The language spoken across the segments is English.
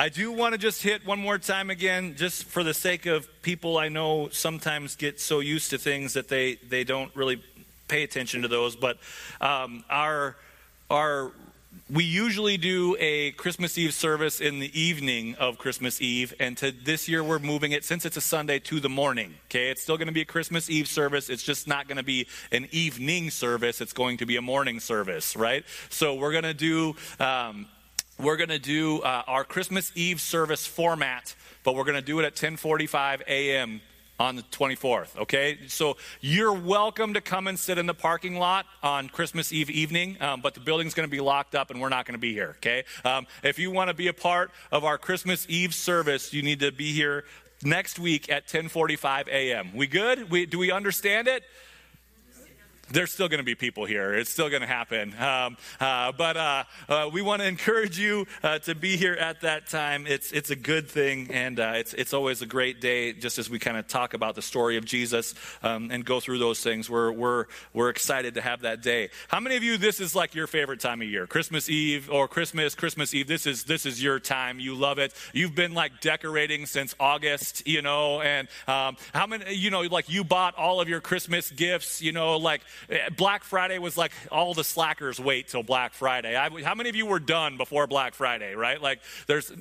I do want to just hit one more time again, just for the sake of people I know sometimes get so used to things that they, they don't really pay attention to those. But um, our, our, we usually do a Christmas Eve service in the evening of Christmas Eve, and to this year we're moving it since it's a Sunday to the morning. Okay, it's still going to be a Christmas Eve service. It's just not going to be an evening service. It's going to be a morning service, right? So we're going to do. Um, we're going to do uh, our Christmas Eve service format, but we're going to do it at 10:45 a.m. on the 24th. Okay, so you're welcome to come and sit in the parking lot on Christmas Eve evening, um, but the building's going to be locked up and we're not going to be here. Okay, um, if you want to be a part of our Christmas Eve service, you need to be here next week at 10:45 a.m. We good? We, do we understand it? There's still going to be people here. It's still going to happen. Um, uh, but uh, uh, we want to encourage you uh, to be here at that time. It's, it's a good thing, and uh, it's, it's always a great day just as we kind of talk about the story of Jesus um, and go through those things. We're, we're, we're excited to have that day. How many of you, this is like your favorite time of year? Christmas Eve or Christmas, Christmas Eve. This is, this is your time. You love it. You've been like decorating since August, you know, and um, how many, you know, like you bought all of your Christmas gifts, you know, like Uh, Black Friday was like all the slackers wait till Black Friday. I, how many of you were done before Black Friday, right? Like there's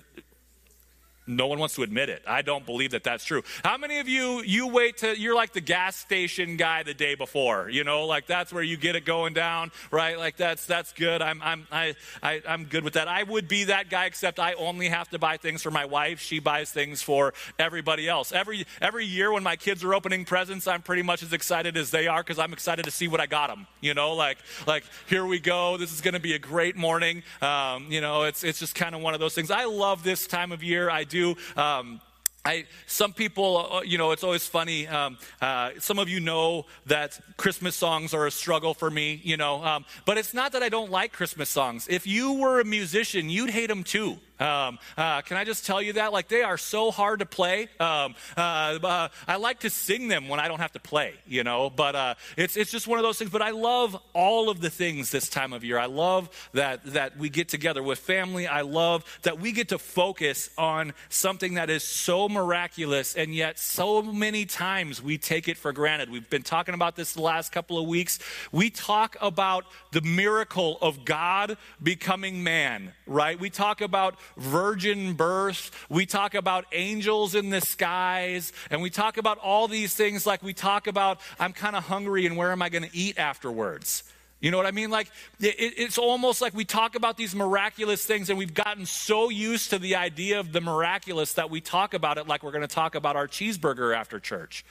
no one wants to admit it. I don't believe that that's true. How many of you, you wait to, you're like the gas station guy the day before, you know, like that's where you get it going down, right? Like that's, that's good. I'm, I'm, I, I, I'm good with that. I would be that guy, except I only have to buy things for my wife. She buys things for everybody else. Every, every year when my kids are opening presents, I'm pretty much as excited as they are because I'm excited to see what I got them, you know, like, like here we go. This is going to be a great morning. Um, you know, it's, it's just kind of one of those things. I love this time of year. I do Um, I, some people, uh, you know, it's always funny. Um, uh, some of you know that Christmas songs are a struggle for me, you know, um, but it's not that I don't like Christmas songs. If you were a musician, you'd hate them too. Um, uh, can I just tell you that? Like, they are so hard to play. Um, uh, uh, I like to sing them when I don't have to play, you know, but uh, it's, it's just one of those things. But I love all of the things this time of year. I love that, that we get together with family. I love that we get to focus on something that is so miraculous, and yet so many times we take it for granted. We've been talking about this the last couple of weeks. We talk about the miracle of God becoming man, right? We talk about virgin birth. We talk about angels in the skies. And we talk about all these things like we talk about, I'm kind of hungry and where am I going to eat afterwards? You know what I mean? Like, it, it's almost like we talk about these miraculous things and we've gotten so used to the idea of the miraculous that we talk about it like we're going to talk about our cheeseburger after church.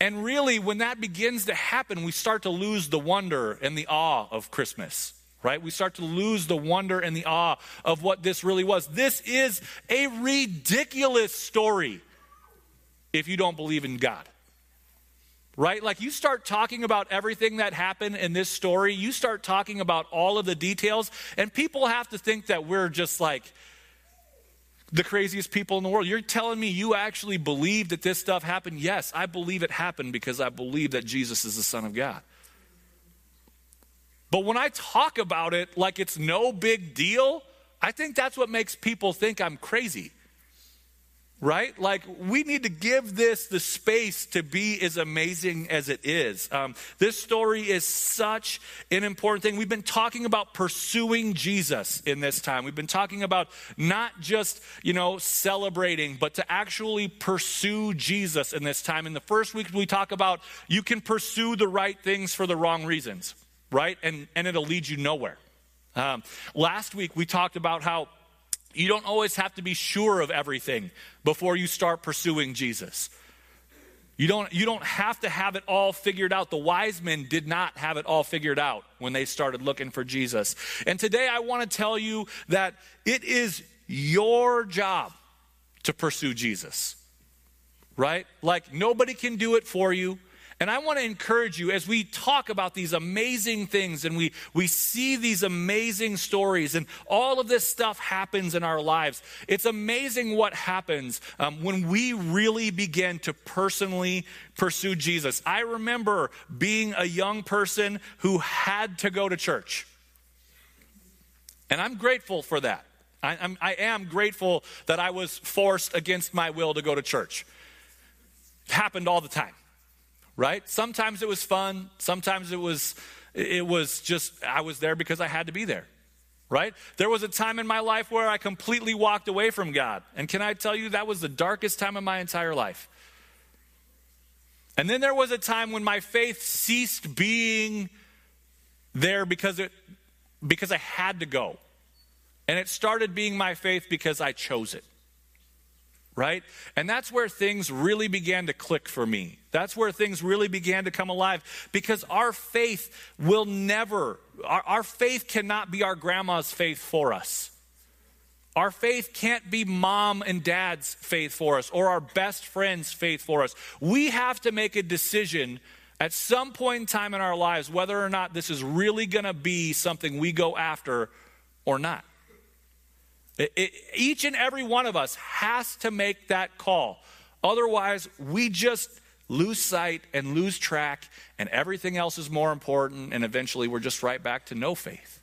And really, when that begins to happen, we start to lose the wonder and the awe of Christmas right? We start to lose the wonder and the awe of what this really was. This is a ridiculous story if you don't believe in God. Right? Like you start talking about everything that happened in this story, you start talking about all of the details, and people have to think that we're just like the craziest people in the world. You're telling me you actually believe that this stuff happened? Yes, I believe it happened because I believe that Jesus is the Son of God. But when I talk about it like it's no big deal, I think that's what makes people think I'm crazy. Right? Like, we need to give this the space to be as amazing as it is. Um, this story is such an important thing. We've been talking about pursuing Jesus in this time. We've been talking about not just, you know, celebrating, but to actually pursue Jesus in this time. In the first week, we talk about you can pursue the right things for the wrong reasons right? And, and it'll lead you nowhere. Um, last week, we talked about how you don't always have to be sure of everything before you start pursuing Jesus. You don't, you don't have to have it all figured out. The wise men did not have it all figured out when they started looking for Jesus. And today I want to tell you that it is your job to pursue Jesus, right? Like nobody can do it for you. And I want to encourage you as we talk about these amazing things and we, we see these amazing stories and all of this stuff happens in our lives. It's amazing what happens um, when we really begin to personally pursue Jesus. I remember being a young person who had to go to church. And I'm grateful for that. I, I'm, I am grateful that I was forced against my will to go to church. It happened all the time, right? Sometimes it was fun. Sometimes it was, it was just, I was there because I had to be there, right? There was a time in my life where I completely walked away from God. And can I tell you, that was the darkest time of my entire life. And then there was a time when my faith ceased being there because it because I had to go. And it started being my faith because I chose it. Right? And that's where things really began to click for me. That's where things really began to come alive because our faith will never, our, our faith cannot be our grandma's faith for us. Our faith can't be mom and dad's faith for us or our best friend's faith for us. We have to make a decision at some point in time in our lives whether or not this is really going to be something we go after or not. It, it, each and every one of us has to make that call. Otherwise, we just lose sight and lose track, and everything else is more important, and eventually we're just right back to no faith.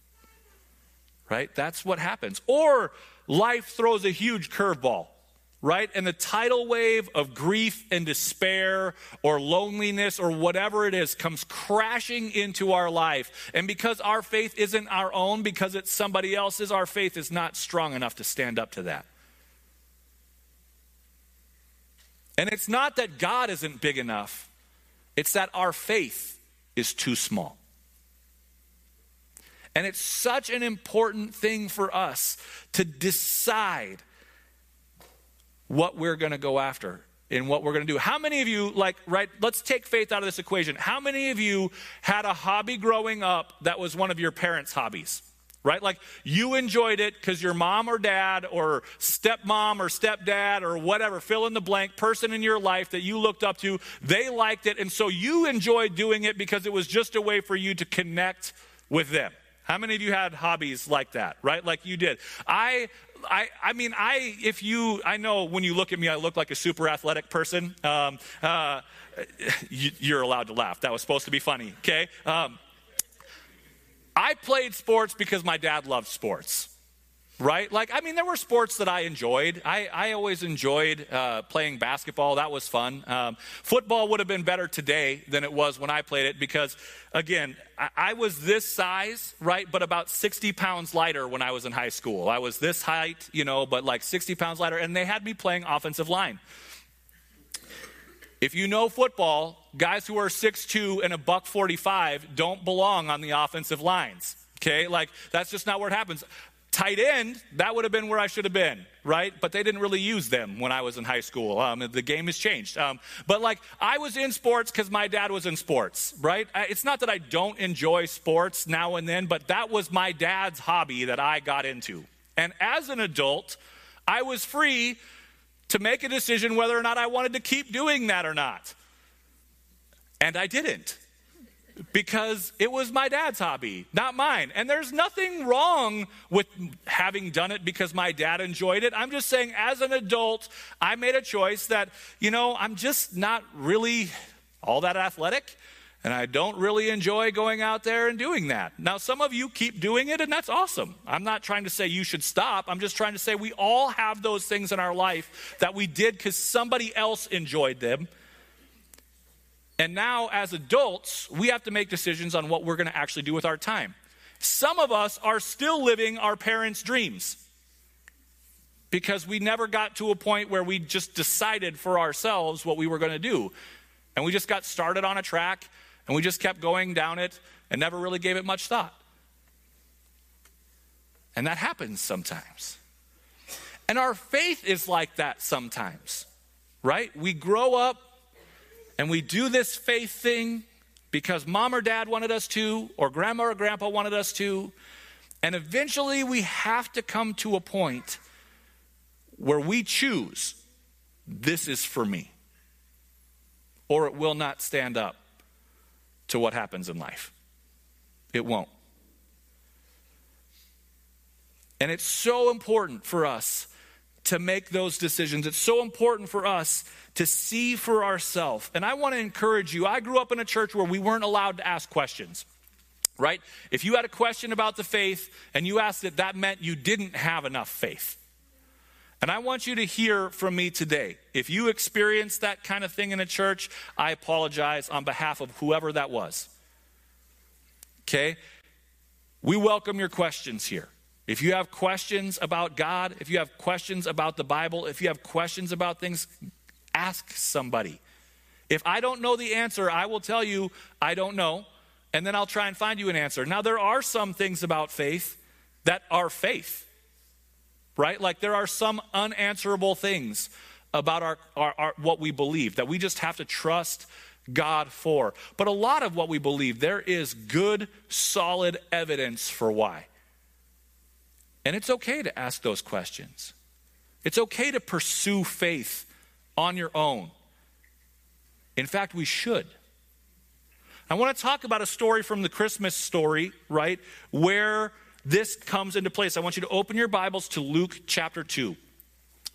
Right? That's what happens. Or life throws a huge curveball right? And the tidal wave of grief and despair or loneliness or whatever it is comes crashing into our life. And because our faith isn't our own, because it's somebody else's, our faith is not strong enough to stand up to that. And it's not that God isn't big enough, it's that our faith is too small. And it's such an important thing for us to decide what we're going to go after in what we're going to do. How many of you, like, right, let's take faith out of this equation. How many of you had a hobby growing up that was one of your parents' hobbies? Right? Like you enjoyed it because your mom or dad or stepmom or stepdad or whatever, fill in the blank person in your life that you looked up to, they liked it. And so you enjoyed doing it because it was just a way for you to connect with them. How many of you had hobbies like that, right? Like you did. I I, I mean, I, if you, I know when you look at me, I look like a super athletic person. Um, uh, you, are allowed to laugh. That was supposed to be funny, okay? Um, I played sports because my dad loved sports right? Like, I mean, there were sports that I enjoyed. I, I always enjoyed uh, playing basketball. That was fun. Um, football would have been better today than it was when I played it because, again, I, I, was this size, right? But about 60 pounds lighter when I was in high school. I was this height, you know, but like 60 pounds lighter. And they had me playing offensive line. If you know football, guys who are 6'2 and a buck 45 don't belong on the offensive lines. Okay, like that's just not where it happens tight end, that would have been where I should have been, right? But they didn't really use them when I was in high school. Um, the game has changed. Um, but like, I was in sports because my dad was in sports, right? It's not that I don't enjoy sports now and then, but that was my dad's hobby that I got into. And as an adult, I was free to make a decision whether or not I wanted to keep doing that or not. And I didn't because it was my dad's hobby, not mine. And there's nothing wrong with having done it because my dad enjoyed it. I'm just saying, as an adult, I made a choice that, you know, I'm just not really all that athletic. And I don't really enjoy going out there and doing that. Now, some of you keep doing it, and that's awesome. I'm not trying to say you should stop. I'm just trying to say we all have those things in our life that we did because somebody else enjoyed them and now, as adults, we have to make decisions on what we're going to actually do with our time. Some of us are still living our parents' dreams because we never got to a point where we just decided for ourselves what we were going to do. And we just got started on a track and we just kept going down it and never really gave it much thought. And that happens sometimes. And our faith is like that sometimes, right? We grow up and we do this faith thing because mom or dad wanted us to, or grandma or grandpa wanted us to. And eventually we have to come to a point where we choose this is for me, or it will not stand up to what happens in life. It won't. And it's so important for us to make those decisions. It's so important for us to see for ourselves. And I want to encourage you. I grew up in a church where we weren't allowed to ask questions. right? If you had a question about the faith and you asked it, that meant you didn't have enough faith. And I want you to hear from me today. If you experienced that kind of thing in a church, I apologize on behalf of whoever that was. Okay? We welcome your questions here. If you have questions about God, if you have questions about the Bible, if you have questions about things, ask somebody. If I don't know the answer, I will tell you I don't know, and then I'll try and find you an answer. Now, there are some things about faith that are faith right? Like there are some unanswerable things about our, our, our, what we believe that we just have to trust God for. But a lot of what we believe, there is good, solid evidence for why. And it's okay to ask those questions. It's okay to pursue faith on your own. In fact, we should. I want to talk about a story from the Christmas story, right? Where this comes into place. I want you to open your Bibles to Luke chapter 2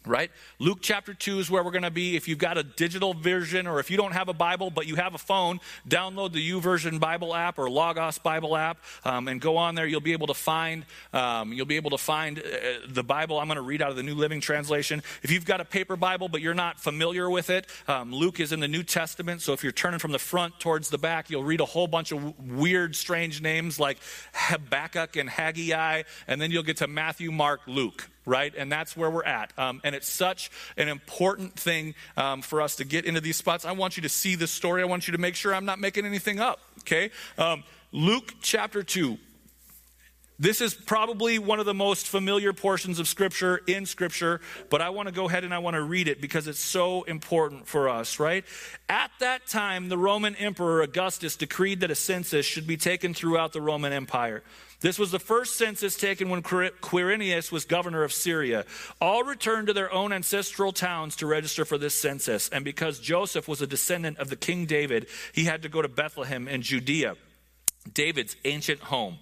right? Luke chapter 2 is where we're going to be. If you've got a digital version or if you don't have a Bible but you have a phone, download the YouVersion Bible app or Logos Bible app um, and go on there. You'll be able to find um, you'll be able to find uh, the Bible. I'm going to read out of the New Living Translation. If you've got a paper Bible but you're not familiar with it, um, Luke is in the New Testament. So if you're turning from the front towards the back, you'll read a whole bunch of weird, strange names like Habakkuk and Haggai, and then you'll get to Matthew, Mark, Luke right? And that's where we're at. Um, and it's such an important thing um, for us to get into these spots. I want you to see this story. I want you to make sure I'm not making anything up, okay? Um, Luke chapter 2. This is probably one of the most familiar portions of Scripture in Scripture, but I want to go ahead and I want to read it because it's so important for us, right? At that time, the Roman Emperor Augustus decreed that a census should be taken throughout the Roman Empire. This was the first census taken when Quirinius was governor of Syria. All returned to their own ancestral towns to register for this census, and because Joseph was a descendant of the King David, he had to go to Bethlehem in Judea, David's ancient home.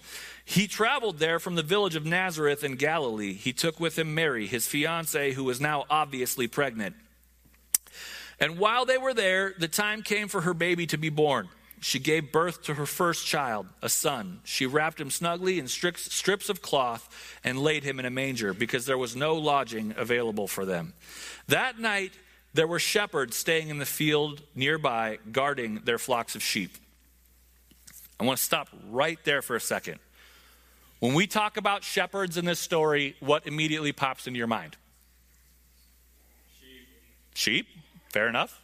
He traveled there from the village of Nazareth in Galilee. He took with him Mary, his fiancee, who was now obviously pregnant. And while they were there, the time came for her baby to be born. She gave birth to her first child, a son. She wrapped him snugly in strips of cloth and laid him in a manger because there was no lodging available for them. That night, there were shepherds staying in the field nearby, guarding their flocks of sheep. I want to stop right there for a second. When we talk about shepherds in this story, what immediately pops into your mind? Sheep. Sheep? Fair enough.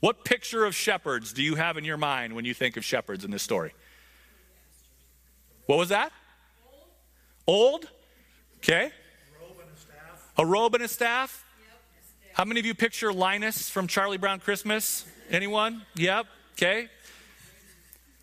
What picture of shepherds do you have in your mind when you think of shepherds in this story? What was that? Old? Okay. A robe and a staff? How many of you picture Linus from Charlie Brown Christmas? Anyone? Yep. Okay.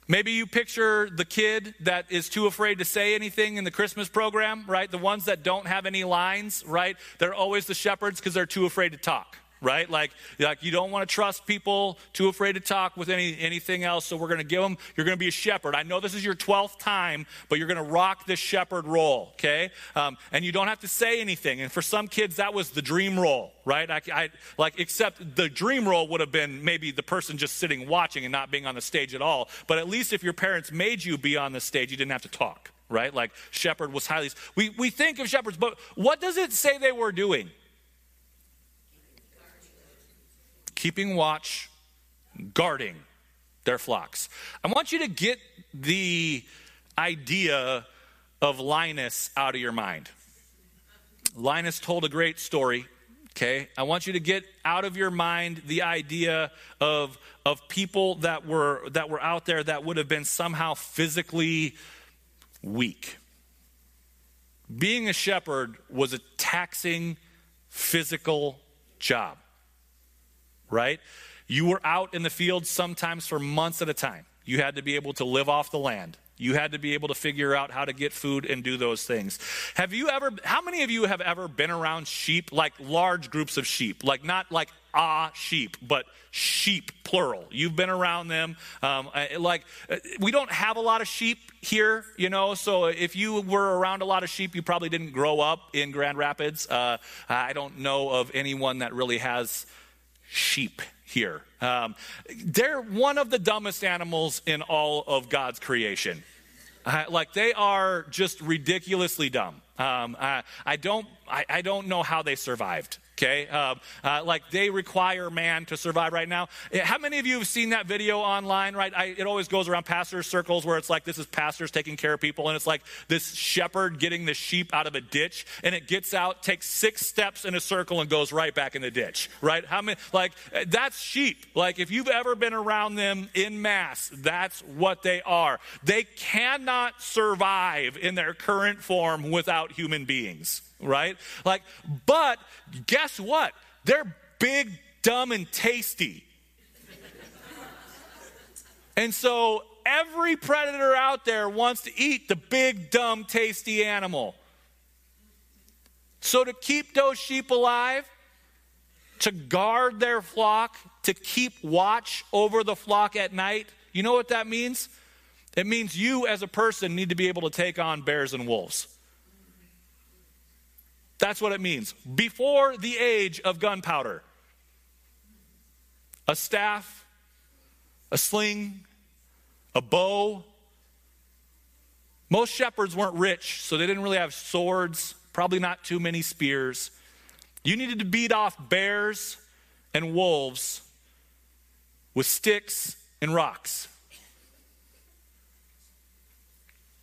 Maybe you picture the kid that is too afraid to say anything in the Christmas program, right? The ones that don't have any lines, right? They're always the shepherds because they're too afraid to talk right? Like, like you don't want to trust people, too afraid to talk with any, anything else. So we're going to give them, you're going to be a shepherd. I know this is your 12th time, but you're going to rock this shepherd role, okay? Um, and you don't have to say anything. And for some kids, that was the dream role, right? I, I, like, except the dream role would have been maybe the person just sitting watching and not being on the stage at all. But at least if your parents made you be on the stage, you didn't have to talk, right? Like shepherd was highly, we, we think of shepherds, but what does it say they were doing? Keeping watch, guarding their flocks. I want you to get the idea of Linus out of your mind. Linus told a great story. Okay, I want you to get out of your mind the idea of, of people that were, that were out there that would have been somehow physically weak. Being a shepherd was a taxing physical job right? You were out in the field sometimes for months at a time. You had to be able to live off the land. You had to be able to figure out how to get food and do those things. Have you ever, how many of you have ever been around sheep, like large groups of sheep? Like not like ah sheep, but sheep, plural. You've been around them. Um, like, uh, we don't have a lot of sheep here, you know, so if you were around a lot of sheep, you probably didn't grow up in Grand Rapids. Uh, I don't know of anyone that really has sheep here. Um, they're one of the dumbest animals in all of God's creation. Uh, like they are just ridiculously dumb. Um, I, I, don't, I, I don't know how they survived okay? Uh, uh, like they require man to survive right now. Eh, how many of you have seen that video online, right? I, it always goes around pastors' circles where it's like this is pastors taking care of people, and it's like this shepherd getting the sheep out of a ditch, and it gets out, takes six steps in a circle, and goes right back in the ditch, right? How many, like, eh, that's sheep. Like, if you've ever been around them in mass, that's what they are. They cannot survive in their current form without human beings right? Like, but guess what? They're big, dumb, and tasty. and so every predator out there wants to eat the big, dumb, tasty animal. So to keep those sheep alive, to guard their flock, to keep watch over the flock at night, you know what that means? It means you as a person need to be able to take on bears and wolves. That's what it means. Before the age of gunpowder, a staff, a sling, a bow. Most shepherds weren't rich, so they didn't really have swords, probably not too many spears. You needed to beat off bears and wolves with sticks and rocks.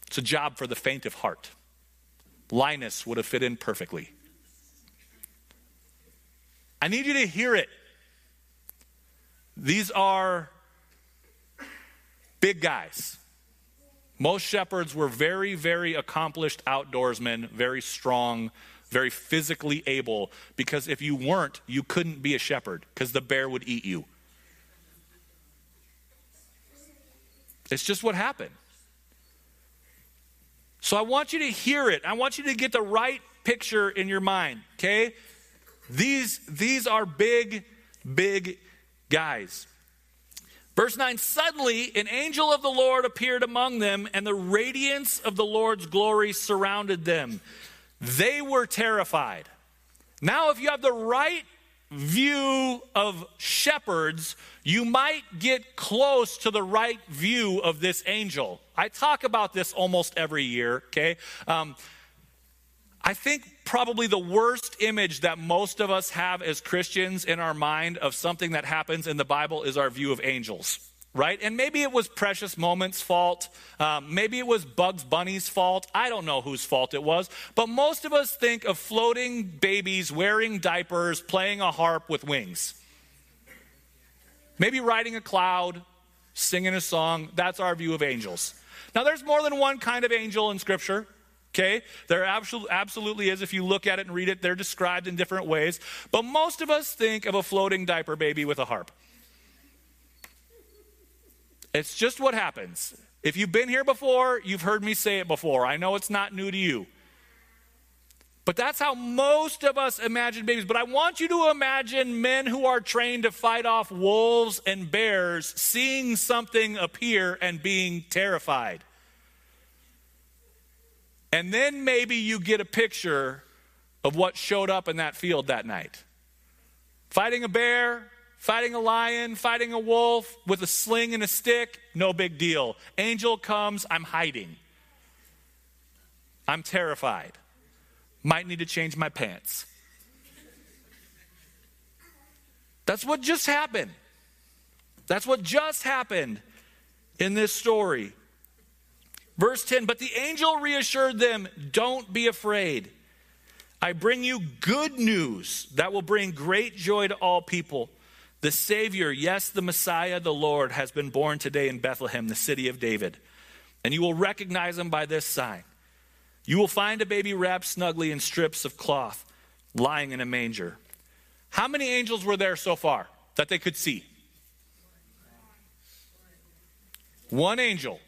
It's a job for the faint of heart. Linus would have fit in perfectly. I need you to hear it. These are big guys. Most shepherds were very, very accomplished outdoorsmen, very strong, very physically able, because if you weren't, you couldn't be a shepherd, because the bear would eat you. It's just what happened. So I want you to hear it. I want you to get the right picture in your mind, okay? These, these are big, big guys. Verse 9 Suddenly, an angel of the Lord appeared among them, and the radiance of the Lord's glory surrounded them. They were terrified. Now, if you have the right view of shepherds, you might get close to the right view of this angel. I talk about this almost every year, okay? Um, I think probably the worst image that most of us have as Christians in our mind of something that happens in the Bible is our view of angels right? And maybe it was Precious Moments' fault. Um, maybe it was Bugs Bunny's fault. I don't know whose fault it was. But most of us think of floating babies wearing diapers, playing a harp with wings. Maybe riding a cloud, singing a song. That's our view of angels. Now, there's more than one kind of angel in Scripture. Okay? There absolutely is. If you look at it and read it, they're described in different ways. But most of us think of a floating diaper baby with a harp. It's just what happens. If you've been here before, you've heard me say it before. I know it's not new to you. But that's how most of us imagine babies. But I want you to imagine men who are trained to fight off wolves and bears seeing something appear and being terrified. And then maybe you get a picture of what showed up in that field that night. Fighting a bear, Fighting a lion, fighting a wolf with a sling and a stick, no big deal. Angel comes, I'm hiding. I'm terrified. Might need to change my pants. That's what just happened. That's what just happened in this story. Verse 10 But the angel reassured them, Don't be afraid. I bring you good news that will bring great joy to all people. The Savior, yes, the Messiah, the Lord, has been born today in Bethlehem, the city of David. And you will recognize him by this sign. You will find a baby wrapped snugly in strips of cloth, lying in a manger. How many angels were there so far that they could see? One angel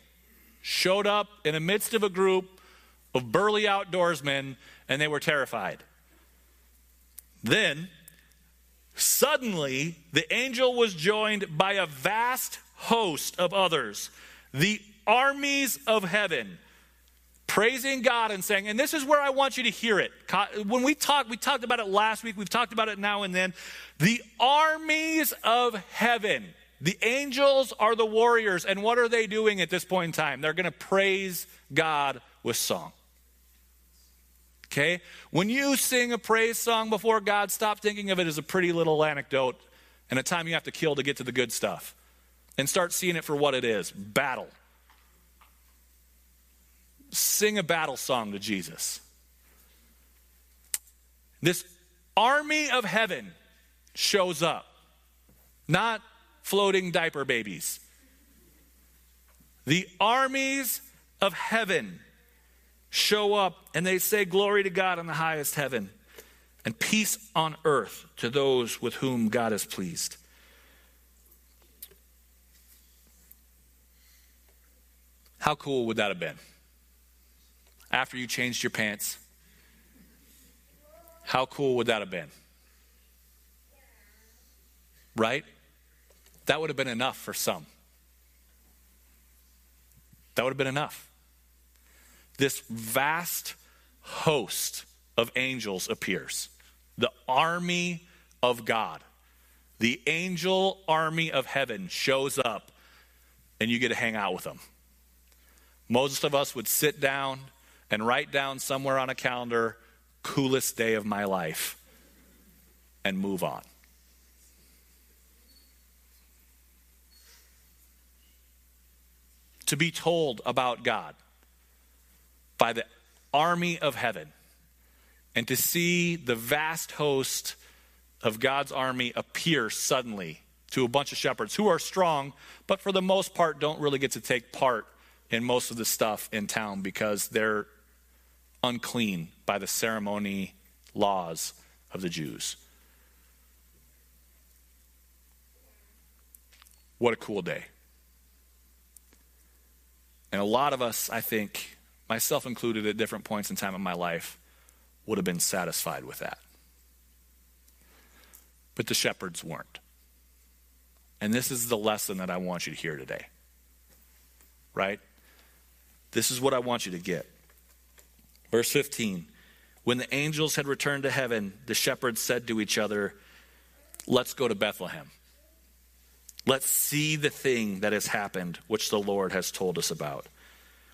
showed up in the midst of a group of burly outdoorsmen, and they were terrified. Then Suddenly, the angel was joined by a vast host of others, the armies of heaven, praising God and saying, and this is where I want you to hear it. When we talked, we talked about it last week, we've talked about it now and then. The armies of heaven. The angels are the warriors, and what are they doing at this point in time? They're going to praise God with song. Okay? When you sing a praise song before God, stop thinking of it as a pretty little anecdote and a time you have to kill to get to the good stuff. And start seeing it for what it is battle. Sing a battle song to Jesus. This army of heaven shows up, not floating diaper babies. The armies of heaven show up and they say, Glory to God in the highest heaven, and peace on earth to those with whom God is pleased. How cool would that have been? After you changed your pants, how cool would that have been? Right? That would have been enough for some. That would have been enough. This vast host of angels appears the army of God. The angel army of heaven shows up, and you get to hang out with them. Most of us would sit down and write down somewhere on a calendar, coolest day of my life, and move on. To be told about God by the army of heaven and to see the vast host of God's army appear suddenly to a bunch of shepherds who are strong, but for the most part don't really get to take part in most of the stuff in town because they're unclean by the ceremony laws of the Jews. What a cool day. And a lot of us, I think, myself included at different points in time in my life, would have been satisfied with that. But the shepherds weren't. And this is the lesson that I want you to hear today. Right? This is what I want you to get. Verse 15 When the angels had returned to heaven, the shepherds said to each other, Let's go to Bethlehem. Let's see the thing that has happened, which the Lord has told us about.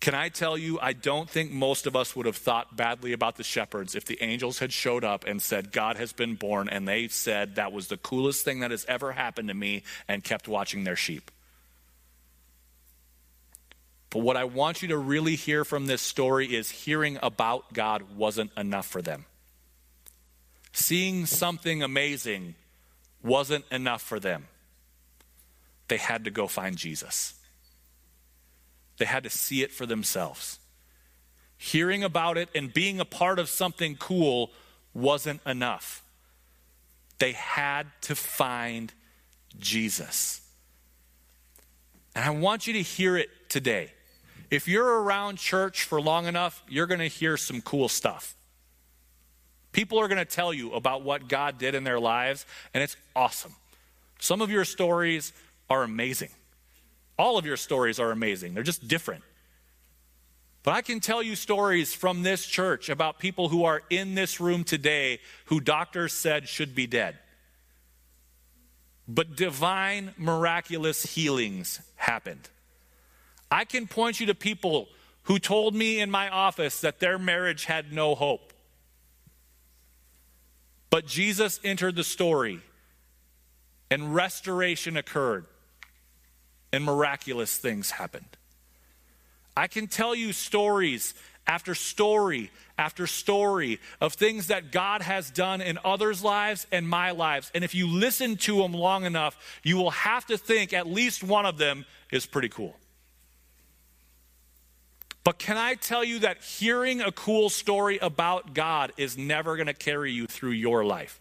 Can I tell you, I don't think most of us would have thought badly about the shepherds if the angels had showed up and said, God has been born, and they said that was the coolest thing that has ever happened to me, and kept watching their sheep. But what I want you to really hear from this story is hearing about God wasn't enough for them. Seeing something amazing wasn't enough for them. They had to go find Jesus. They had to see it for themselves. Hearing about it and being a part of something cool wasn't enough. They had to find Jesus. And I want you to hear it today. If you're around church for long enough, you're going to hear some cool stuff. People are going to tell you about what God did in their lives, and it's awesome. Some of your stories are amazing. All of your stories are amazing, they're just different. But I can tell you stories from this church about people who are in this room today who doctors said should be dead. But divine, miraculous healings happened. I can point you to people who told me in my office that their marriage had no hope. But Jesus entered the story, and restoration occurred and miraculous things happened. I can tell you stories after story after story of things that God has done in others' lives and my lives. And if you listen to them long enough, you will have to think at least one of them is pretty cool. But can I tell you that hearing a cool story about God is never going to carry you through your life?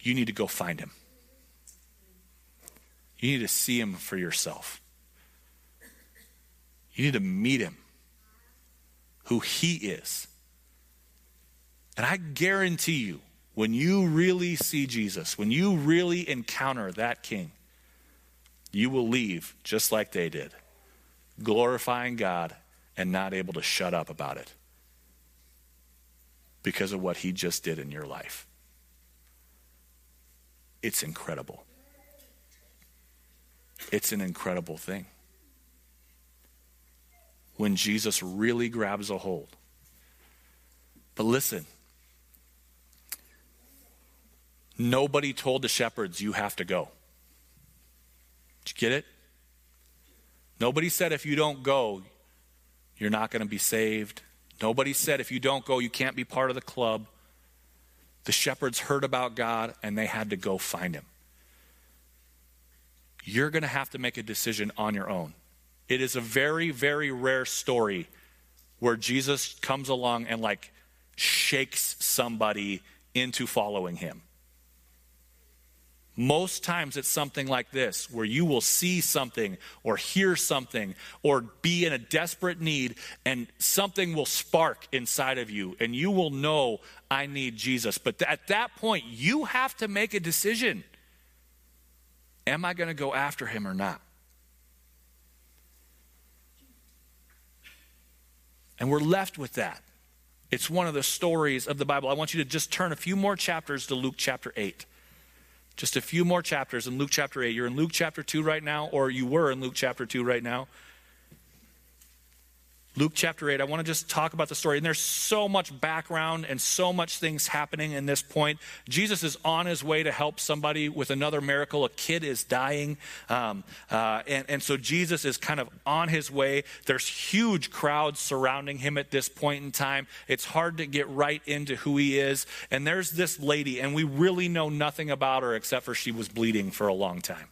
You need to go find him. You need to see him for yourself. You need to meet him, who he is. And I guarantee you, when you really see Jesus, when you really encounter that king, you will leave just like they did, glorifying God and not able to shut up about it because of what he just did in your life. It's incredible. It's an incredible thing. When Jesus really grabs a hold. But listen, nobody told the shepherds, you have to go. Did you get it? Nobody said if you don't go, you're not going to be saved. Nobody said if you don't go, you can't be part of the club. The shepherds heard about God and they had to go find him. You're going to have to make a decision on your own. It is a very, very rare story where Jesus comes along and like shakes somebody into following him. Most times it's something like this where you will see something or hear something or be in a desperate need and something will spark inside of you and you will know, I need Jesus. But at that point, you have to make a decision. Am I going to go after him or not? And we're left with that. It's one of the stories of the Bible. I want you to just turn a few more chapters to Luke chapter 8. Just a few more chapters in Luke chapter 8. You're in Luke chapter 2 right now, or you were in Luke chapter 2 right now. Luke chapter 8, I want to just talk about the story. And there's so much background and so much things happening in this point. Jesus is on his way to help somebody with another miracle. A kid is dying. Um, uh, and, and so Jesus is kind of on his way. There's huge crowds surrounding him at this point in time. It's hard to get right into who he is. And there's this lady, and we really know nothing about her except for she was bleeding for a long time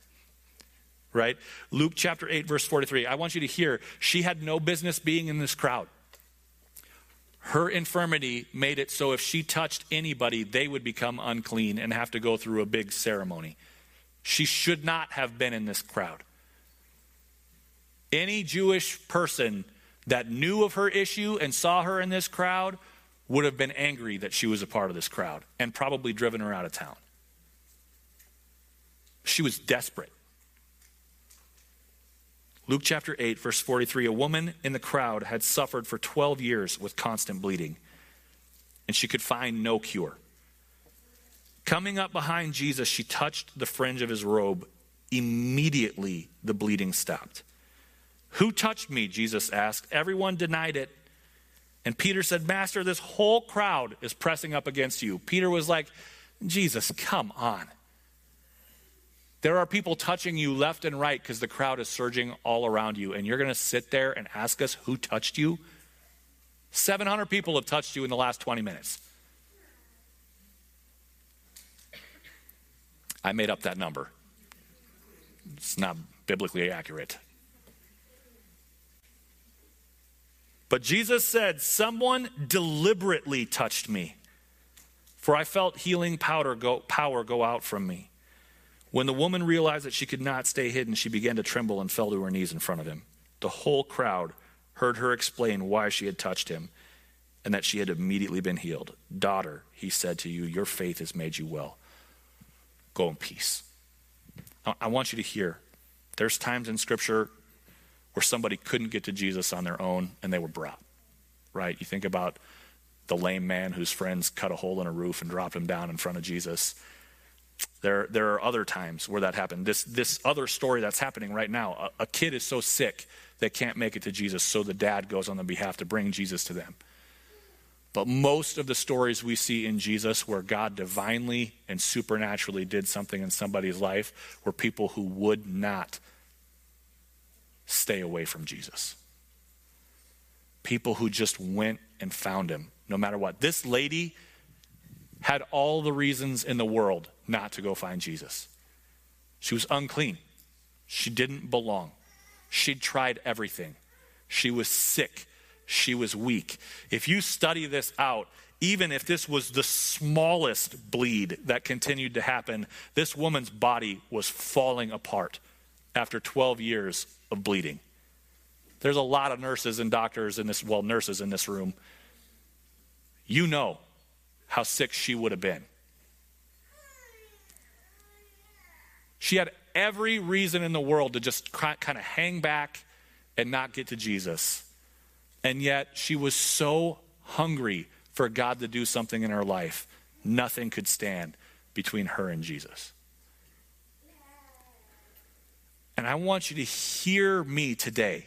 right? Luke chapter 8, verse 43. I want you to hear, she had no business being in this crowd. Her infirmity made it so if she touched anybody, they would become unclean and have to go through a big ceremony. She should not have been in this crowd. Any Jewish person that knew of her issue and saw her in this crowd would have been angry that she was a part of this crowd and probably driven her out of town. She was desperate. Luke chapter 8, verse 43 A woman in the crowd had suffered for 12 years with constant bleeding, and she could find no cure. Coming up behind Jesus, she touched the fringe of his robe. Immediately, the bleeding stopped. Who touched me? Jesus asked. Everyone denied it. And Peter said, Master, this whole crowd is pressing up against you. Peter was like, Jesus, come on. There are people touching you left and right because the crowd is surging all around you, and you're going to sit there and ask us who touched you? 700 people have touched you in the last 20 minutes. I made up that number. It's not biblically accurate. But Jesus said, Someone deliberately touched me, for I felt healing powder go, power go out from me. When the woman realized that she could not stay hidden, she began to tremble and fell to her knees in front of him. The whole crowd heard her explain why she had touched him and that she had immediately been healed. Daughter, he said to you, your faith has made you well. Go in peace. I want you to hear there's times in Scripture where somebody couldn't get to Jesus on their own and they were brought, right? You think about the lame man whose friends cut a hole in a roof and dropped him down in front of Jesus. There, there are other times where that happened. This, this other story that's happening right now a, a kid is so sick they can't make it to Jesus, so the dad goes on their behalf to bring Jesus to them. But most of the stories we see in Jesus where God divinely and supernaturally did something in somebody's life were people who would not stay away from Jesus. People who just went and found him no matter what. This lady had all the reasons in the world not to go find Jesus. She was unclean. She didn't belong. She'd tried everything. She was sick. She was weak. If you study this out, even if this was the smallest bleed that continued to happen, this woman's body was falling apart. after 12 years of bleeding. There's a lot of nurses and doctors in this, well, nurses in this room. You know how sick she would have been. She had every reason in the world to just kind of hang back and not get to Jesus. And yet she was so hungry for God to do something in her life, nothing could stand between her and Jesus. And I want you to hear me today.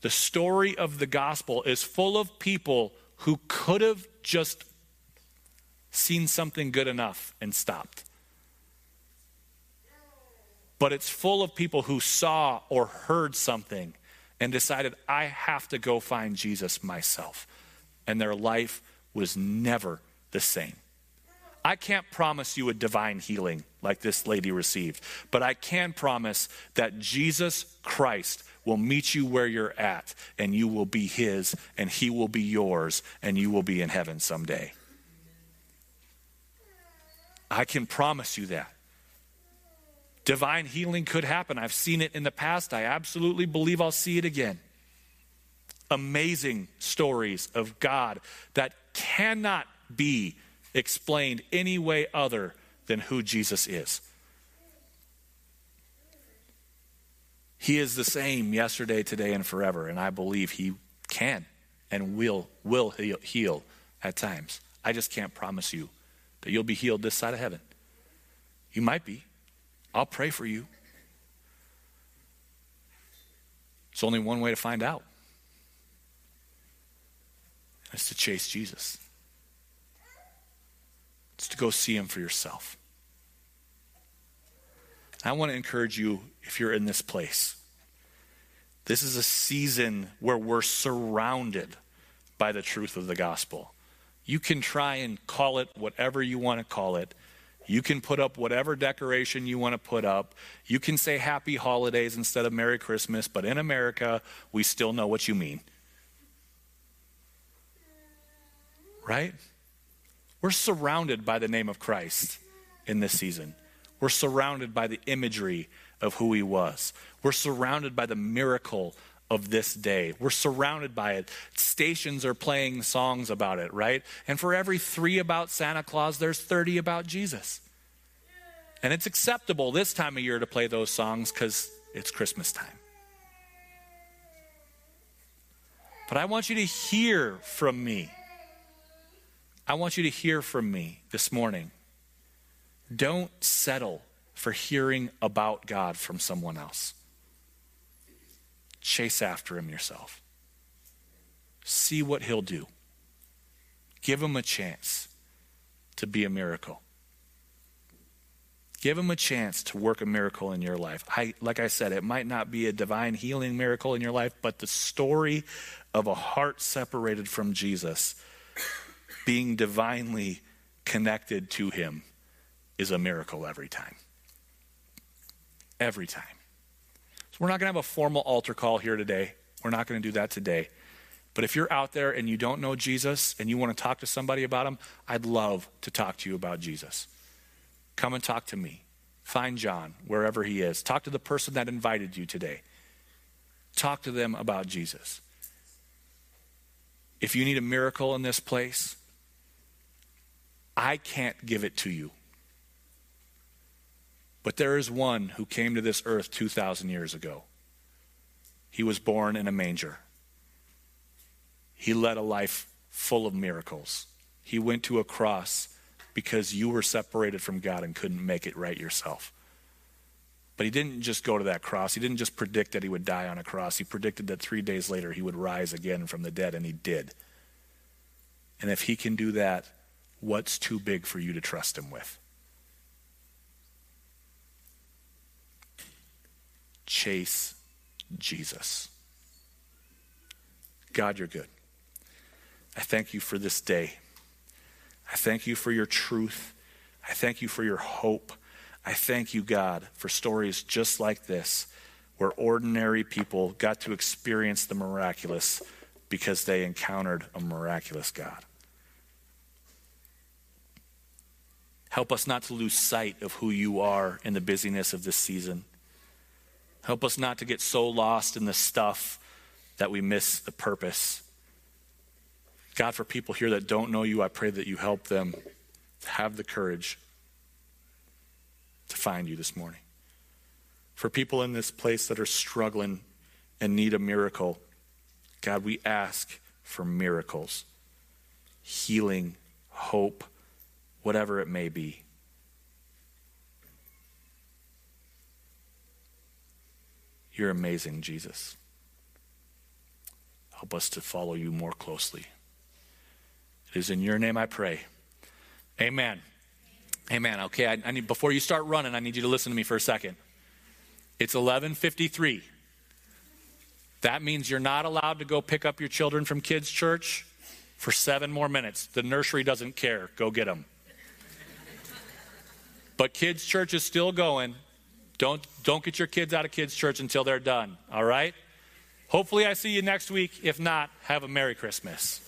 The story of the gospel is full of people who could have just seen something good enough and stopped. But it's full of people who saw or heard something and decided, I have to go find Jesus myself. And their life was never the same. I can't promise you a divine healing like this lady received, but I can promise that Jesus Christ will meet you where you're at, and you will be his, and he will be yours, and you will be in heaven someday. I can promise you that. Divine healing could happen. I've seen it in the past. I absolutely believe I'll see it again. Amazing stories of God that cannot be explained any way other than who Jesus is. He is the same yesterday, today, and forever, and I believe He can and will will heal at times. I just can't promise you that you'll be healed this side of heaven. You might be. I'll pray for you. It's only one way to find out. It's to chase Jesus. It's to go see him for yourself. I want to encourage you if you're in this place. This is a season where we're surrounded by the truth of the gospel. You can try and call it whatever you want to call it. You can put up whatever decoration you want to put up. You can say happy holidays instead of Merry Christmas, but in America, we still know what you mean. Right? We're surrounded by the name of Christ in this season. We're surrounded by the imagery of who he was. We're surrounded by the miracle of this day. We're surrounded by it. Stations are playing songs about it, right? And for every three about Santa Claus, there's 30 about Jesus. And it's acceptable this time of year to play those songs because it's Christmas time. But I want you to hear from me. I want you to hear from me this morning. Don't settle for hearing about God from someone else chase after him yourself. See what he'll do. Give him a chance to be a miracle. Give him a chance to work a miracle in your life. I, like I said, it might not be a divine healing miracle in your life, but the story of a heart separated from Jesus being divinely connected to him is a miracle every time. Every time. So we're not going to have a formal altar call here today. We're not going to do that today. But if you're out there and you don't know Jesus and you want to talk to somebody about him, I'd love to talk to you about Jesus. Come and talk to me. Find John wherever he is. Talk to the person that invited you today. Talk to them about Jesus. If you need a miracle in this place, I can't give it to you. But there is one who came to this earth 2,000 years ago. He was born in a manger. He led a life full of miracles. He went to a cross because you were separated from God and couldn't make it right yourself. But he didn't just go to that cross. He didn't just predict that he would die on a cross. He predicted that three days later he would rise again from the dead, and he did. And if he can do that, what's too big for you to trust him with? Chase Jesus. God, you're good. I thank you for this day. I thank you for your truth. I thank you for your hope. I thank you, God, for stories just like this, where ordinary people got to experience the miraculous because they encountered a miraculous God. Help us not to lose sight of who you are in the busyness of this season. Help us not to get so lost in the stuff that we miss the purpose. God, for people here that don't know you, I pray that you help them have the courage to find you this morning. For people in this place that are struggling and need a miracle, God, we ask for miracles, healing, hope, whatever it may be. You're amazing, Jesus. Help us to follow you more closely. It is in your name I pray. Amen. Amen. Okay, I, I need, before you start running, I need you to listen to me for a second. It's 11:53. That means you're not allowed to go pick up your children from kids' church for seven more minutes. The nursery doesn't care. Go get them. but kids' church is still going. Don't, don't get your kids out of kids' church until they're done, all right? Hopefully, I see you next week. If not, have a Merry Christmas.